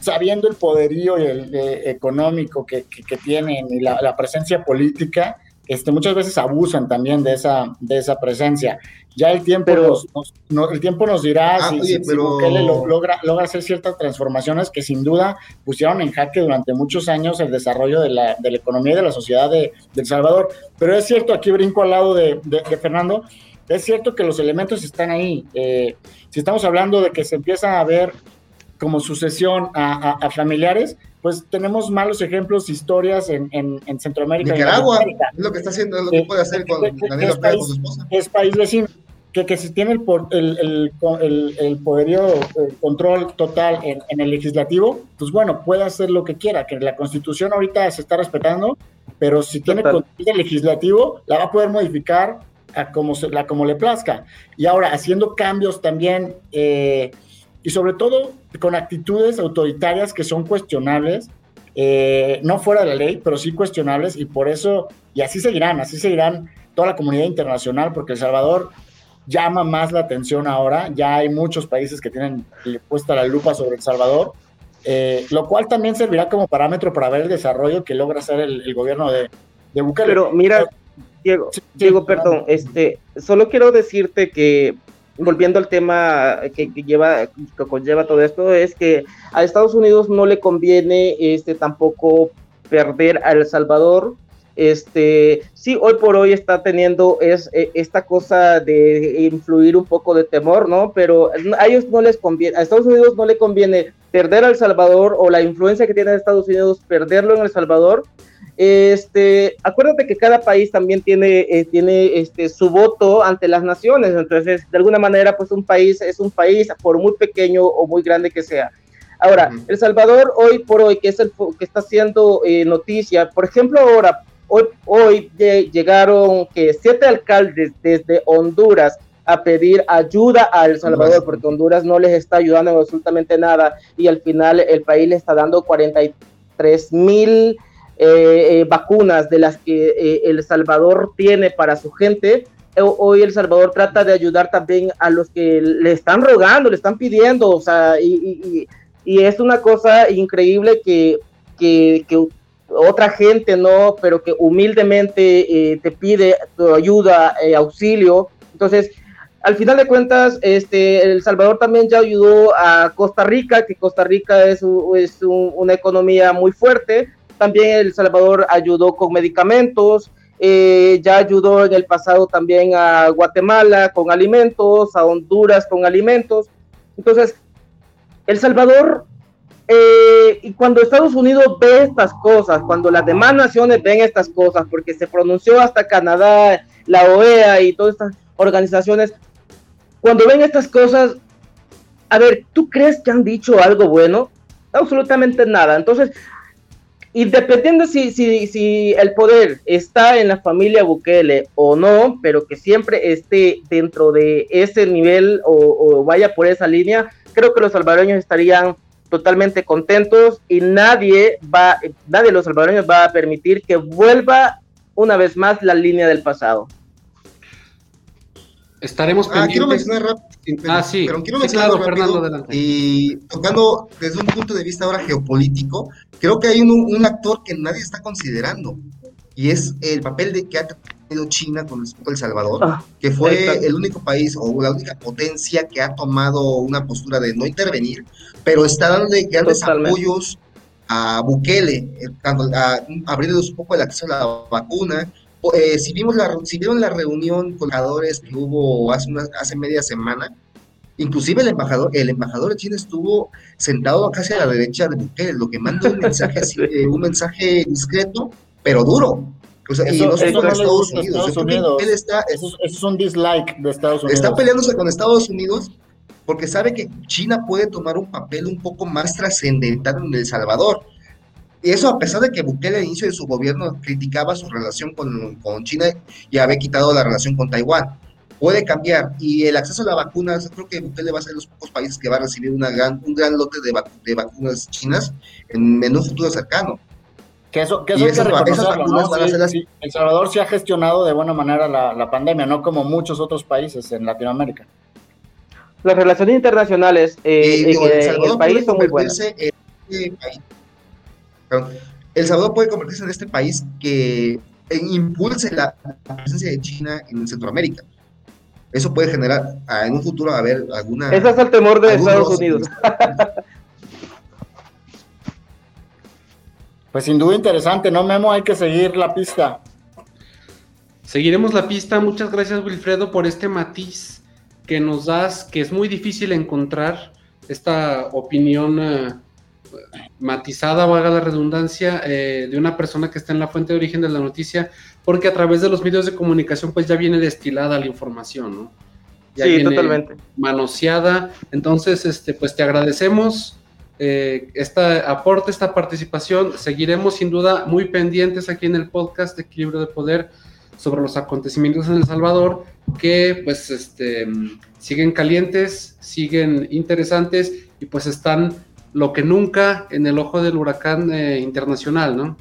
sabiendo el poderío y el, eh, económico que, tienen y la, la presencia política, este, muchas veces abusan también de esa, de esa presencia. Ya el tiempo, pero, nos, nos, el tiempo nos dirá ah, si, oye, si, pero... si lo, logra, logra hacer ciertas transformaciones que sin duda pusieron en jaque durante muchos años el desarrollo de la, de la economía y de la sociedad de, de, El Salvador. Pero es cierto, aquí brinco al lado de, de, Fernando, es cierto que los elementos están ahí. Eh, si estamos hablando de que se empieza a ver como sucesión a, a, a familiares, pues tenemos malos ejemplos, historias en, en, en Centroamérica. Nicaragua, es lo que está haciendo, es lo que puede hacer con Daniel Ortega con su esposa. Es país vecino, que, que si tiene el, el, el, el, poderío, el control total en, en, el legislativo, pues bueno, puede hacer lo que quiera, que la constitución ahorita se está respetando, pero si tiene control legislativo, la va a poder modificar a como, se, la, como le plazca. Y ahora, haciendo cambios también... Eh, y sobre todo con actitudes autoritarias que son cuestionables, eh, no fuera de la ley, pero sí cuestionables, y por eso, y así seguirán, así seguirán toda la comunidad internacional, porque El Salvador llama más la atención ahora, ya hay muchos países que tienen puesta la lupa sobre El Salvador, eh, lo cual también servirá como parámetro para ver el desarrollo que logra hacer el, el gobierno de, de Bukele. Pero mira, Diego, sí, Diego, perdón, este, solo quiero decirte que volviendo al tema que, que, lleva, que conlleva todo esto, es que a Estados Unidos no le conviene este, tampoco perder a El Salvador. Este, sí, hoy por hoy está teniendo es, e, esta cosa de influir un poco de temor, ¿no? Pero a ellos no les conviene, a Estados Unidos no le conviene perder a El Salvador o la influencia que tiene Estados Unidos, perderlo en El Salvador, este, acuérdate que cada país también tiene, eh, tiene este, su voto ante las naciones, entonces de alguna manera pues un país es un país por muy pequeño o muy grande que sea. Ahora, uh -huh. El Salvador hoy por hoy, que es el que está haciendo eh, noticia, por ejemplo ahora, hoy, hoy llegaron que siete alcaldes desde Honduras a pedir ayuda a El Salvador, porque Honduras no les está ayudando en absolutamente nada y al final el país le está dando 43 mil vacunas de las que El Salvador tiene para su gente, hoy El Salvador trata de ayudar también a los que le están rogando, le están pidiendo, o sea, y, es una cosa increíble que, que, otra gente, ¿no? Pero que humildemente eh, te pide tu ayuda, eh, auxilio. Entonces, al final de cuentas, este, El Salvador también ya ayudó a Costa Rica, que Costa Rica es, es una economía muy fuerte. También El Salvador ayudó con medicamentos, eh, ya ayudó en el pasado también a Guatemala con alimentos, a Honduras con alimentos. Entonces, El Salvador, eh, y cuando Estados Unidos ve estas cosas, cuando las demás naciones ven estas cosas, porque se pronunció hasta Canadá, la OEA y todas estas organizaciones, cuando ven estas cosas, a ver, ¿tú crees que han dicho algo bueno? Absolutamente nada. Entonces, y dependiendo si, si, si el poder está en la familia Bukele o no, pero que siempre esté dentro de ese nivel o, vaya por esa línea, creo que los salvadoreños estarían totalmente contentos y nadie va, nadie de los salvadoreños va a permitir que vuelva una vez más la línea del pasado. Estaremos ah, Quiero mencionar rápido, ah, sí. Pero quiero mencionar Fernando, Y tocando desde un punto de vista ahora geopolítico, creo que hay un, actor que nadie está considerando y es el papel de que ha tenido China con respecto a El Salvador, ah, que fue el único país o la única potencia que ha tomado una postura de no intervenir, pero está dando grandes apoyos a Bukele, eh, abriendo un poco el acceso a la vacuna, eh, si, vimos la, si vieron la reunión con embajadores que hubo hace, hace media semana, inclusive el embajador, el embajador de China estuvo sentado casi a la derecha de Bukele, lo que manda un mensaje así, eh, un mensaje discreto, pero duro. Y no solo con Estados Unidos. está, eso, es un dislike de Estados Unidos. Está peleándose con Estados Unidos porque sabe que China puede tomar un papel un poco más trascendental en El Salvador. Y eso a pesar de que Bukele al inicio de su gobierno criticaba su relación con, China y había quitado la relación con Taiwán. Puede cambiar. Y el acceso a la vacuna, creo que Bukele va a ser de los pocos países que va a recibir una gran, un gran lote de, de vacunas chinas en, un futuro cercano. Que eso, que eso esas, El Salvador sí ha gestionado de buena manera la, pandemia, no como muchos otros países en Latinoamérica. Las relaciones internacionales eh, en, el, país son muy buenas. El Salvador puede convertirse en este país que impulse la, presencia de China en Centroamérica. Eso puede generar ah, en un futuro haber alguna. Ese es el temor de Estados Unidos. pues sin duda interesante, ¿no, Memo? Hay que seguir la pista. Seguiremos la pista. Muchas gracias, Wilfredo, por este matiz que nos das, que es muy difícil encontrar esta opinión. Uh, matizada, valga la redundancia, eh, de una persona que está en la fuente de origen de la noticia, porque a través de los medios de comunicación pues ya viene destilada la información, ¿no? Ya sí, totalmente. Manoseada. Entonces, este, pues te agradecemos eh, este aporte, esta participación. Seguiremos sin duda muy pendientes aquí en el podcast de Equilibrio de Poder sobre los acontecimientos en El Salvador, que pues este, siguen calientes, siguen interesantes y pues están lo que nunca en el ojo del huracán eh, internacional, ¿no?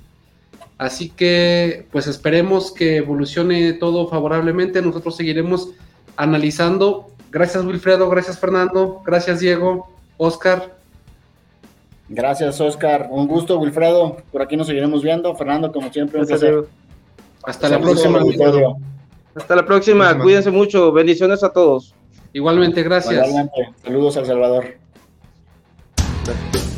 Así que, pues esperemos que evolucione todo favorablemente. Nosotros seguiremos analizando. Gracias, Wilfredo. Gracias, Fernando. Gracias, Diego. Oscar. Gracias, Oscar. Un gusto, Wilfredo. Por aquí nos seguiremos viendo. Fernando, como siempre, un placer. Hasta la próxima. Hasta la próxima. Cuídense mucho. Bendiciones a todos. Igualmente, gracias. Igualmente. Saludos a El Salvador. Gracias.